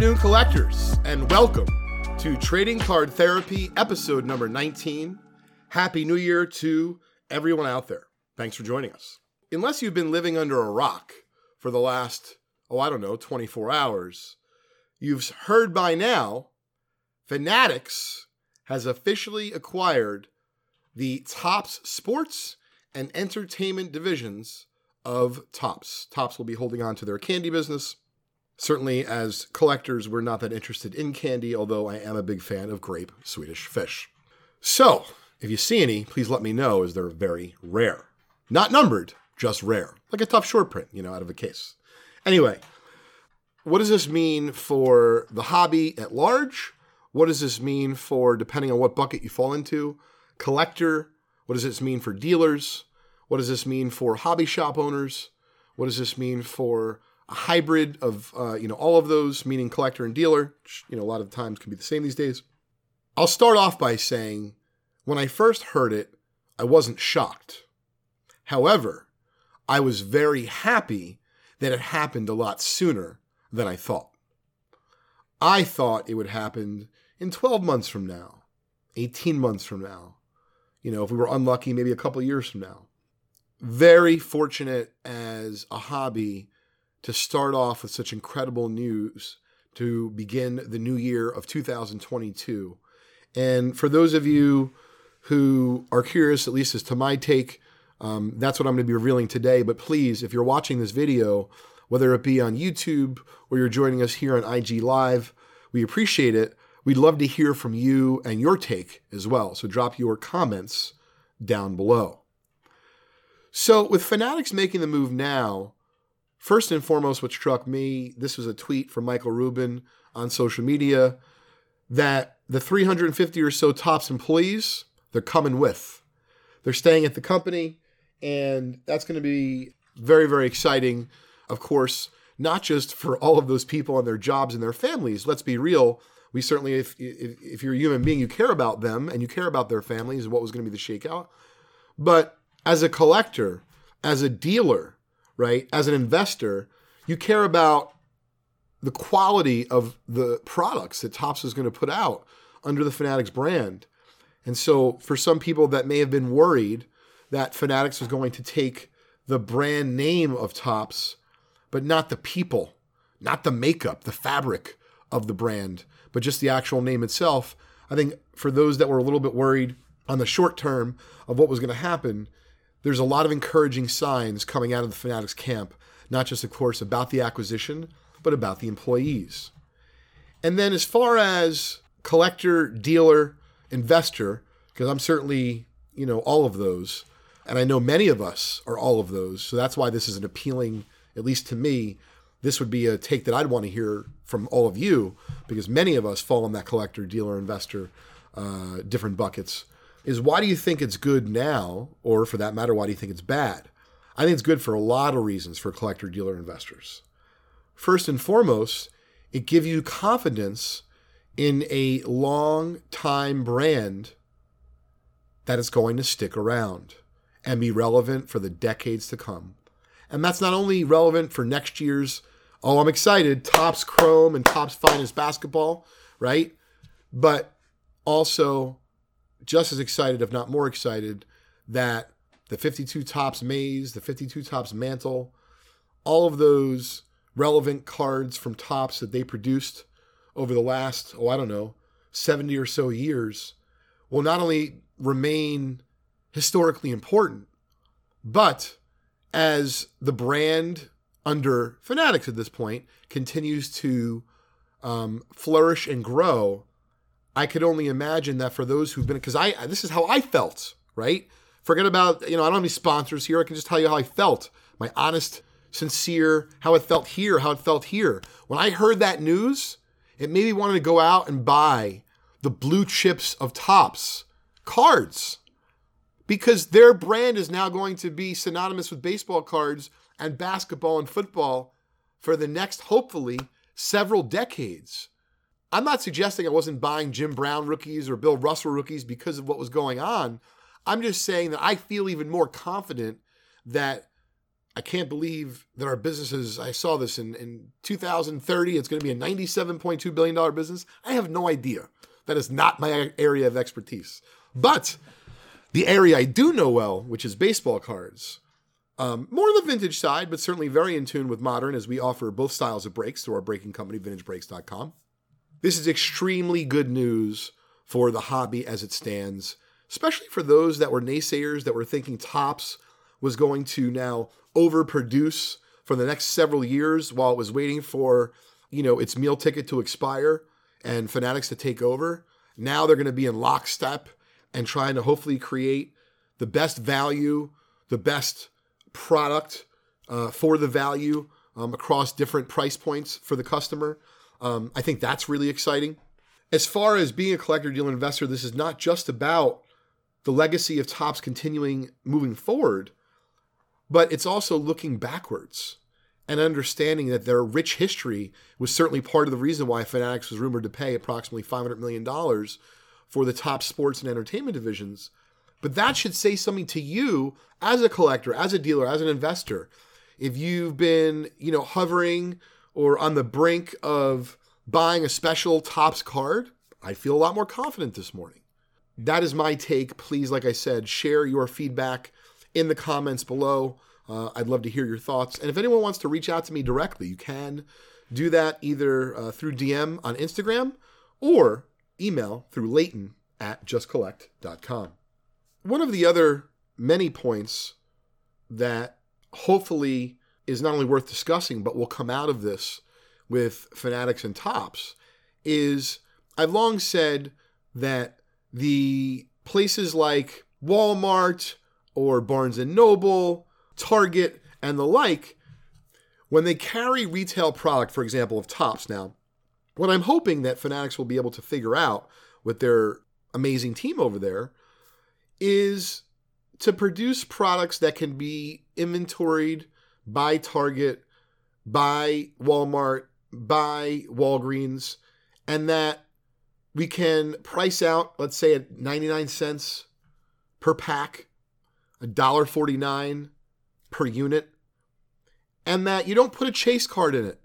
Good afternoon, collectors, and welcome to Trading Card Therapy, episode number 19. Happy New Year to everyone out there. Thanks for joining us. Unless you've been living under a rock for the last, oh, I don't know, 24 hours, you've heard by now Fanatics has officially acquired the Topps Sports and Entertainment divisions of Topps. Topps will be holding on to their candy business Certainly, as collectors, we're not that interested in candy, although I am a big fan of grape Swedish fish. So, if you see any, please let me know, as they're very rare. Not numbered, just rare. Like a tough short print, you know, out of a case. Anyway, what does this mean for the hobby at large? What does this mean for, depending on what bucket you fall into, collector? What does this mean for dealers? What does this mean for hobby shop owners? What does this mean for hybrid of uh, you know all of those, meaning collector and dealer. Which, you know, a lot of times can be the same these days. I'll start off by saying, when I first heard it, I wasn't shocked. However, I was very happy that it happened a lot sooner than I thought. I thought it would happen in 12 months from now, 18 months from now. You know, if we were unlucky, maybe a couple years from now. Very fortunate as a hobby to start off with such incredible news to begin the new year of 2022. And for those of you who are curious, at least as to my take, um, that's what I'm going to be revealing today. But please, if you're watching this video, whether it be on YouTube or you're joining us here on IG Live, we appreciate it. We'd love to hear from you and your take as well. So drop your comments down below. So, with Fanatics making the move now, First and foremost, what struck me this was a tweet from Michael Rubin on social media that the 350 or so Topps employees, they're coming with. They're staying at the company, and that's going to be very, very exciting. Of course, not just for all of those people and their jobs and their families. Let's be real. We certainly, if, if, if you're a human being, you care about them and you care about their families and what was going to be the shakeout. But as a collector, as a dealer, right? As an investor, you care about the quality of the products that Topps is going to put out under the Fanatics brand. And so, for some people that may have been worried that Fanatics was going to take the brand name of Topps, but not the people, not the makeup, the fabric of the brand, but just the actual name itself, I think for those that were a little bit worried on the short term of what was going to happen, there's a lot of encouraging signs coming out of the Fanatics camp, not just, of course, about the acquisition, but about the employees. And then, as far as collector, dealer, investor, because I'm certainly, you know, all of those, and I know many of us are all of those. So that's why this is an appealing, at least to me, this would be a take that I'd want to hear from all of you, because many of us fall in that collector, dealer, investor, uh, different buckets is why do you think it's good now, or for that matter, why do you think it's bad? I think it's good for a lot of reasons for collector dealer investors. First and foremost, it gives you confidence in a long time brand that is going to stick around and be relevant for the decades to come. And that's not only relevant for next year's, oh, I'm excited, Topps Chrome and Topps Finest basketball, right? But also just as excited, if not more excited, that the 52 Topps Mays, the 52 Topps Mantle, all of those relevant cards from Topps that they produced over the last, oh, I don't know, 70 or so years will not only remain historically important, but as the brand under Fanatics at this point continues to um, flourish and grow, I could only imagine that for those who've been, because I, this is how I felt, right? Forget about, you know, I don't have any sponsors here. I can just tell you how I felt. My honest, sincere, how it felt here, how it felt here. When I heard that news, it made me want to go out and buy the blue chips of Topps cards because their brand is now going to be synonymous with baseball cards and basketball and football for the next, hopefully, several decades. I'm not suggesting I wasn't buying Jim Brown rookies or Bill Russell rookies because of what was going on. I'm just saying that I feel even more confident that I can't believe that our businesses, I saw this in, in 2030, it's going to be a $97.2 billion business. I have no idea. That is not my area of expertise. But the area I do know well, which is baseball cards, um, more on the vintage side, but certainly very in tune with modern as we offer both styles of breaks through our breaking company, vintagebreaks.com. This is extremely good news for the hobby as it stands, especially for those that were naysayers that were thinking Topps was going to now overproduce for the next several years while it was waiting for, you know, its meal ticket to expire and Fanatics to take over. Now they're going to be in lockstep and trying to hopefully create the best value, the best product uh, for the value um, across different price points for the customer. Um, I think that's really exciting. As far as being a collector, dealer, investor, this is not just about the legacy of Topps continuing moving forward, but it's also looking backwards and understanding that their rich history was certainly part of the reason why Fanatics was rumored to pay approximately $500 million for the Topps sports and entertainment divisions. But that should say something to you as a collector, as a dealer, as an investor. If you've been, you know, hovering or on the brink of buying a special Topps card, I feel a lot more confident this morning. That is my take. Please, like I said, share your feedback in the comments below. Uh, I'd love to hear your thoughts. And if anyone wants to reach out to me directly, you can do that either uh, through DM on Instagram or email through Leighton at justcollect.com. One of the other many points that hopefully is not only worth discussing, but will come out of this with Fanatics and Topps is I've long said that the places like Walmart or Barnes and Noble Target, and the like, when they carry retail product, for example, of Topps now, what I'm hoping that Fanatics will be able to figure out with their amazing team over there is to produce products that can be inventoried by Target, by Walmart, by Walgreens, and that we can price out, let's say, at 99 cents per pack, $1.49 per unit, and that you don't put a chase card in it.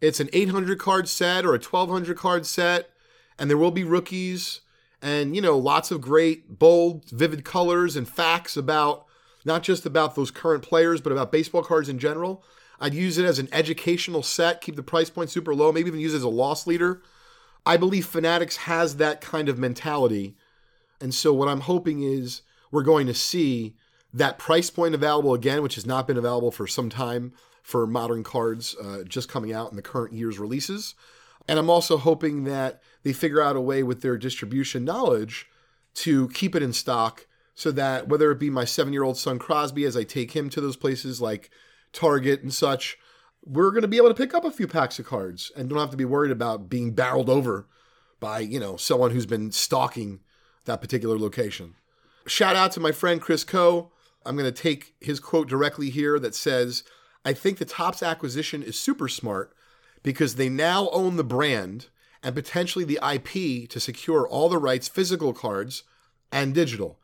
It's an 800 card set or a 1200 card set, and there will be rookies and, you know, lots of great, bold, vivid colors and facts about not just about those current players, but about baseball cards in general. I'd use it as an educational set, keep the price point super low, maybe even use it as a loss leader. I believe Fanatics has that kind of mentality. And so what I'm hoping is we're going to see that price point available again, which has not been available for some time for modern cards uh, just coming out in the current year's releases. And I'm also hoping that they figure out a way with their distribution knowledge to keep it in stock so that whether it be my seven year old son Crosby, as I take him to those places like Target and such, we're going to be able to pick up a few packs of cards and don't have to be worried about being barreled over by, you know, someone who's been stalking that particular location. Shout out to my friend Chris Coe I'm going to take his quote directly here that says, I think the Topps acquisition is super smart because they now own the brand and potentially the IP to secure all the rights, physical cards and digital.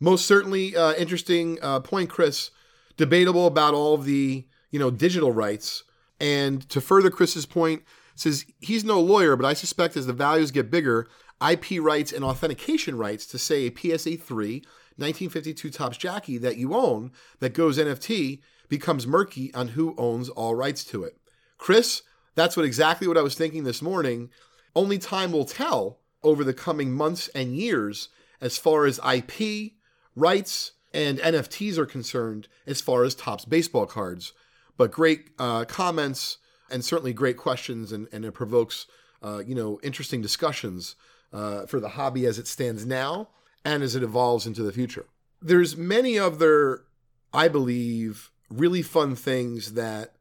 Most certainly uh, interesting uh, point, Chris. Debatable about all the you know digital rights. And to further Chris's point, says he's no lawyer, but I suspect as the values get bigger, IP rights and authentication rights to say a PSA 3 1952 Topps Jackie that you own that goes NFT becomes murky on who owns all rights to it. Chris, that's what exactly what I was thinking this morning. Only time will tell over the coming months and years as far as IP, rights, and NFTs are concerned, as far as Topps baseball cards. But great uh, comments and certainly great questions, and, and it provokes uh, you know interesting discussions uh, for the hobby as it stands now and as it evolves into the future. There's many other, I believe, really fun things that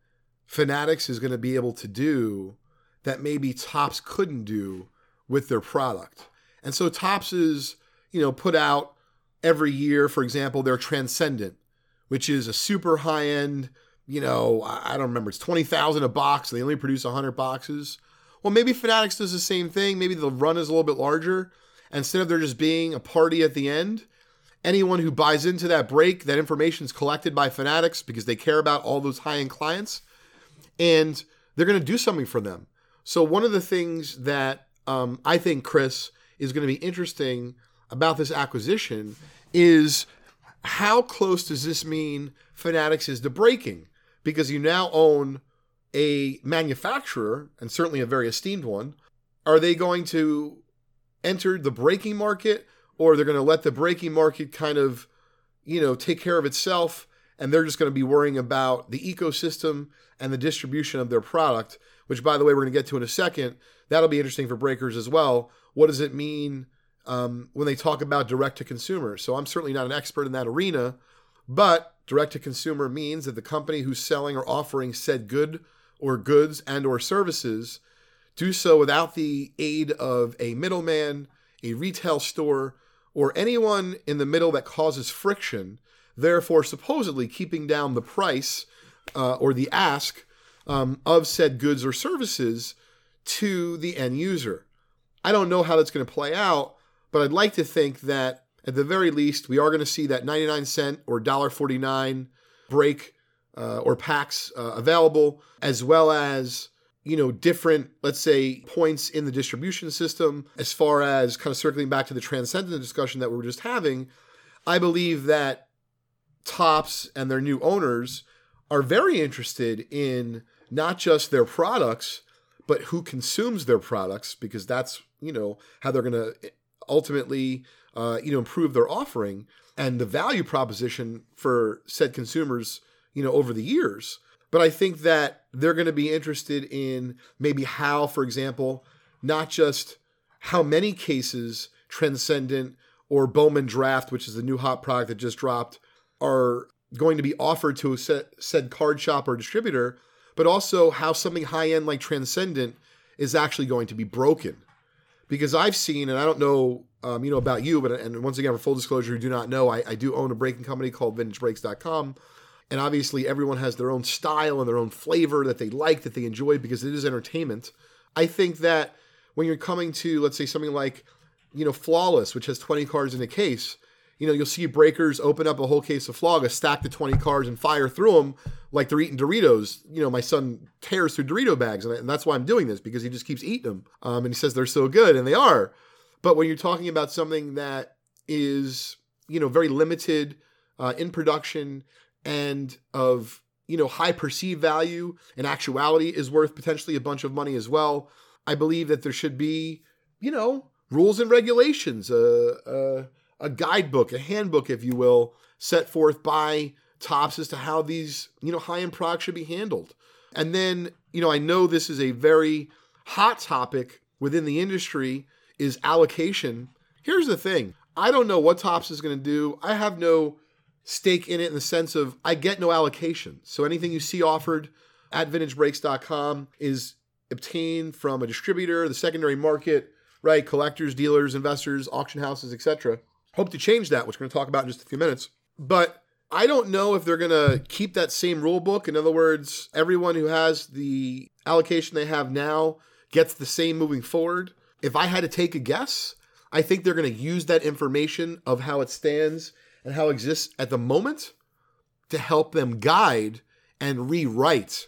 Fanatics is going to be able to do that maybe Topps couldn't do with their product. And so Topps is, you know, put out every year, for example, their Transcendent, which is a super high end, you know, I don't remember, it's 20,000 a box. They only produce 100 boxes. Well, maybe Fanatics does the same thing. Maybe the run is a little bit larger, instead of there just being a party at the end anyone who buys into that break, that information is collected by Fanatics because they care about all those high end clients and they're going to do something for them. So, one of the things that um, I think, Chris, is going to be interesting about this acquisition is how close does this mean Fanatics is to breaking? Because you now own a manufacturer, and certainly a very esteemed one. Are they going to enter the breaking market, or they're going to let the breaking market kind of, you know, take care of itself, and they're just going to be worrying about the ecosystem and the distribution of their product? Which, by the way, we're going to get to in a second. That'll be interesting for breakers as well. What does it mean um, when they talk about direct to consumer? So I'm certainly not an expert in that arena, but direct to consumer means that the company who's selling or offering said good or goods and or services do so without the aid of a middleman, a retail store, or anyone in the middle that causes friction, therefore supposedly keeping down the price uh, or the ask um, of said goods or services to the end user. I don't know how that's going to play out, but I'd like to think that at the very least we are going to see that 99 cent or $1.49 break uh, or packs uh, available, as well as you know different, let's say, points in the distribution system. As far as kind of circling back to the transcendent discussion that we were just having, I believe that Topps and their new owners are very interested in not just their products, but who consumes their products, because that's you know how they're going to ultimately uh, you know improve their offering and the value proposition for said consumers you know, over the years. But I think that they're going to be interested in maybe how, for example, not just how many cases Transcendent or Bowman Draft, which is the new hot product that just dropped, are going to be offered to a said card shop or distributor, but also how something high end like Transcendent is actually going to be broken. Because I've seen, and I don't know, um, you know about you, but and once again, for full disclosure, you do not know, I, I do own a breaking company called VintageBreaks.com and obviously, everyone has their own style and their own flavor that they like, that they enjoy because it is entertainment. I think that when you're coming to, let's say, something like, you know, Flawless, which has 20 cards in a case, you know, you'll see breakers open up a whole case of Flawless, stack the 20 cards, and fire through them like they're eating Doritos. You know, my son tears through Dorito bags, and that's why I'm doing this because he just keeps eating them. Um, and he says they're so good, and they are. But when you're talking about something that is, you know, very limited uh, in production, and of you know high perceived value and actuality is worth potentially a bunch of money as well. I believe that there should be you know rules and regulations, a a, a guidebook, a handbook, if you will, set forth by Topps as to how these you know high end products should be handled. And then you know I know this is a very hot topic within the industry is allocation. Here's the thing. I don't know what Topps is going to do. I have no stake in it in the sense of I get no allocation. So anything you see offered at vintagebreaks.com is obtained from a distributor, the secondary market, right? Collectors, dealers, investors, auction houses, etc. Hope to change that, which we're going to talk about in just a few minutes. But I don't know if they're going to keep that same rule book. In other words, everyone who has the allocation they have now gets the same moving forward. If I had to take a guess, I think they're going to use that information of how it stands and how it exists at the moment to help them guide and rewrite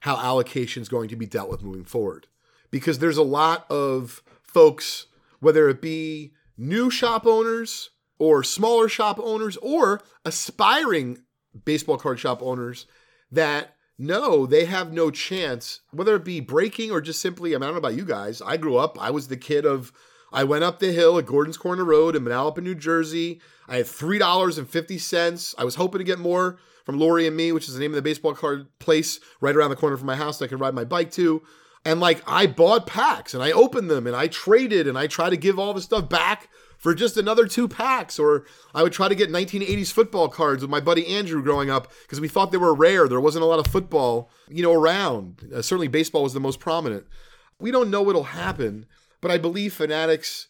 how allocation is going to be dealt with moving forward. Because there's a lot of folks, whether it be new shop owners or smaller shop owners or aspiring baseball card shop owners, that know they have no chance, whether it be breaking or just simply, I, mean, I don't know about you guys. I grew up, I was the kid of I went up the hill at Gordon's Corner Road in Manalapan, New Jersey. I had $3.50. I was hoping to get more from Lori and Me, which is the name of the baseball card place right around the corner from my house that I could ride my bike to. And like I bought packs and I opened them and I traded and I tried to give all the stuff back for just another two packs. Or I would try to get 1980s football cards with my buddy Andrew growing up because we thought they were rare. There wasn't a lot of football, you know, around. Uh, certainly baseball was the most prominent. We don't know what'll happen. But I believe Fanatics,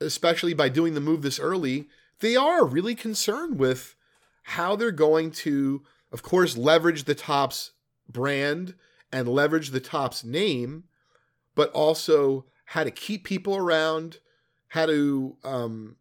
especially by doing the move this early, they are really concerned with how they're going to, of course, leverage the Topps brand and leverage the top's name, but also how to keep people around, how to um,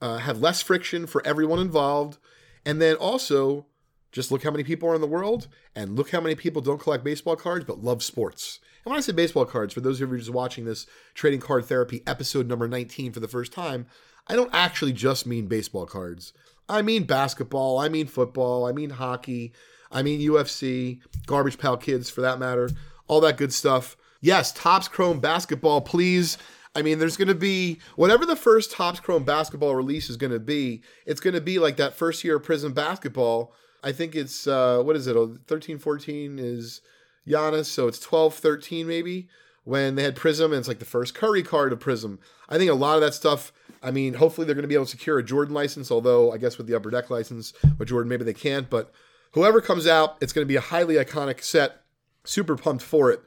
uh, have less friction for everyone involved. And then also, just look how many people are in the world and look how many people don't collect baseball cards but love sports. And when I say baseball cards, for those of you who just watching this Trading Card Therapy episode number 19 for the first time, I don't actually just mean baseball cards. I mean basketball, I mean football, I mean hockey, I mean UFC, Garbage Pail Kids for that matter, all that good stuff. Yes, Topps Chrome basketball, please. I mean, there's going to be whatever the first Topps Chrome basketball release is going to be. It's going to be like that first year of Prizm basketball. I think it's uh, what is it? 13, 14 is Giannis, so it's 12, 13 maybe when they had Prizm, and it's like the first Curry card of Prizm. I think a lot of that stuff. I mean, hopefully they're going to be able to secure a Jordan license, although I guess with the Upper Deck license with Jordan, maybe they can't. But whoever comes out, it's going to be a highly iconic set. Super pumped for it.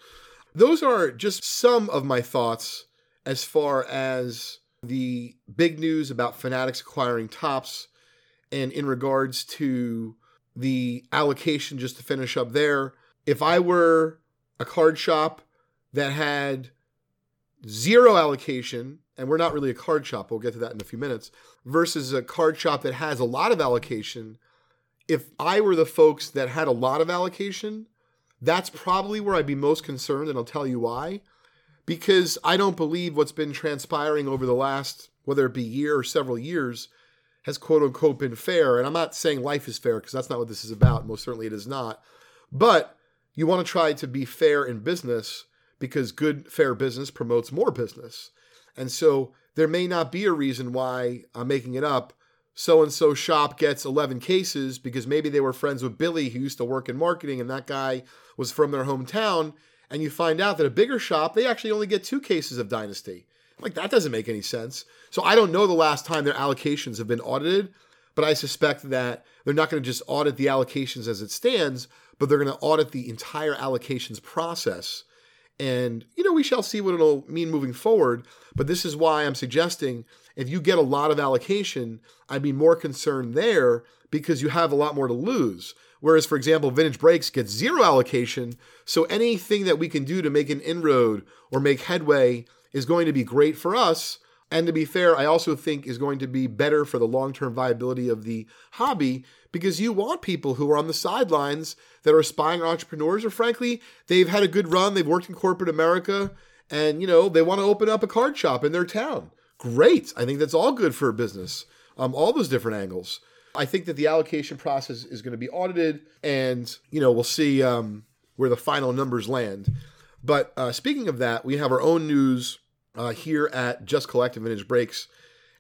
Those are just some of my thoughts as far as the big news about Fanatics acquiring Topps and in regards to the allocation, just to finish up there. If I were a card shop that had zero allocation, and we're not really a card shop, we'll get to that in a few minutes, versus a card shop that has a lot of allocation, if I were the folks that had a lot of allocation, that's probably where I'd be most concerned, and I'll tell you why. Because I don't believe what's been transpiring over the last, whether it be year or several years, has quote unquote been fair. And I'm not saying life is fair because that's not what this is about. Most certainly it is not. But you want to try to be fair in business because good, fair business promotes more business. And so there may not be a reason why I'm making it up. So and so shop gets 11 cases because maybe they were friends with Billy who used to work in marketing and that guy was from their hometown. And you find out that a bigger shop, they actually only get two cases of Dynasty. Like, that doesn't make any sense. So I don't know the last time their allocations have been audited, but I suspect that they're not going to just audit the allocations as it stands, but they're going to audit the entire allocations process. And, you know, we shall see what it'll mean moving forward. But this is why I'm suggesting if you get a lot of allocation, I'd be more concerned there because you have a lot more to lose. Whereas, for example, Vintage Breaks gets zero allocation. So anything that we can do to make an inroad or make headway is going to be great for us. And to be fair, I also think is going to be better for the long term viability of the hobby because you want people who are on the sidelines that are aspiring entrepreneurs or frankly, they've had a good run, they've worked in corporate America, and you know, they want to open up a card shop in their town. Great. I think that's all good for a business. Um, all those different angles. I think that the allocation process is going to be audited, and you know we'll see um, where the final numbers land. But uh, speaking of that, we have our own news uh, here at Just Collective Vintage Breaks.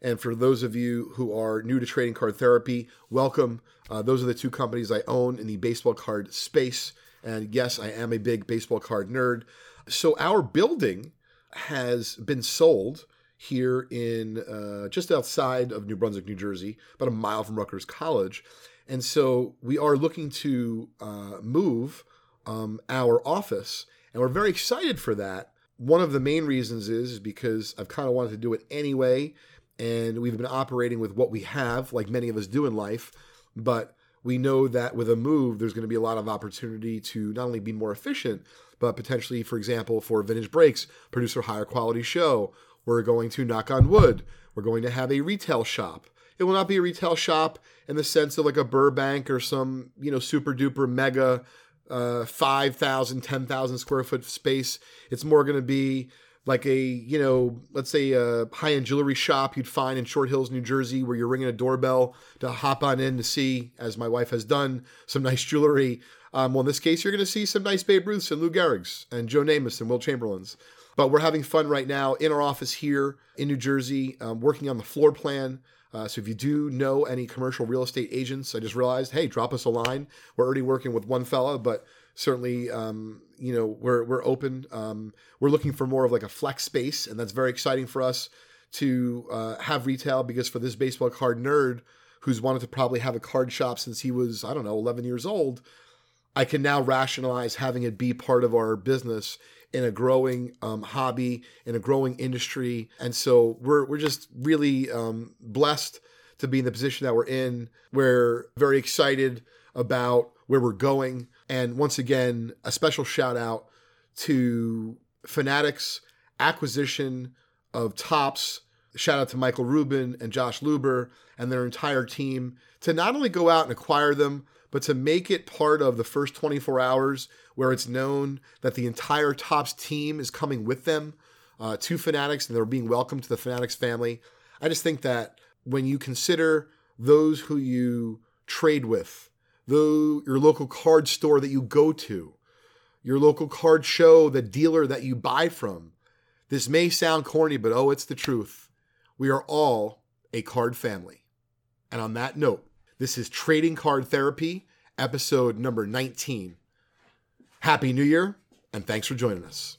And for those of you who are new to trading card therapy, welcome. Uh, those are the two companies I own in the baseball card space. And yes, I am a big baseball card nerd. So our building has been sold here in uh, just outside of New Brunswick, New Jersey, about a mile from Rutgers College. And so we are looking to uh, move um, our office, and we're very excited for that. One of the main reasons is, is because I've kind of wanted to do it anyway, and we've been operating with what we have, like many of us do in life. But we know that with a move, there's going to be a lot of opportunity to not only be more efficient, but potentially, for example, for Vintage Breaks, produce a higher quality show, we're going to knock on wood. We're going to have a retail shop. It will not be a retail shop in the sense of like a Burbank or some, you know, super duper mega uh, 5,000, 10,000 square foot space. It's more going to be like a, you know, let's say a high end jewelry shop you'd find in Short Hills, New Jersey, where you're ringing a doorbell to hop on in to see, as my wife has done, some nice jewelry. Um, well, in this case, you're going to see some nice Babe Ruths and Lou Gehrig's and Joe Namath and Wilt Chamberlain's. But we're having fun right now in our office here in New Jersey, um, working on the floor plan. Uh, so if you do know any commercial real estate agents, I just realized, hey, drop us a line. We're already working with one fella, but certainly, um, you know, we're we're open. Um, we're looking for more of like a flex space, and that's very exciting for us to uh, have retail because for this baseball card nerd who's wanted to probably have a card shop since he was I don't know 11 years old, I can now rationalize having it be part of our business in a growing um, hobby, in a growing industry. And so we're, we're just really um, blessed to be in the position that we're in. We're very excited about where we're going. And once again, a special shout out to Fanatics acquisition of Topps. shout out to Michael Rubin and Josh Luber and their entire team to not only go out and acquire them, but to make it part of the first 24 hours where it's known that the entire Topps team is coming with them uh, to Fanatics and they're being welcomed to the Fanatics family. I just think that when you consider those who you trade with, though your local card store that you go to, your local card show, the dealer that you buy from, this may sound corny, but oh, it's the truth. We are all a card family. And on that note, this is Trading Card Therapy, episode number 19. Happy New Year, and thanks for joining us.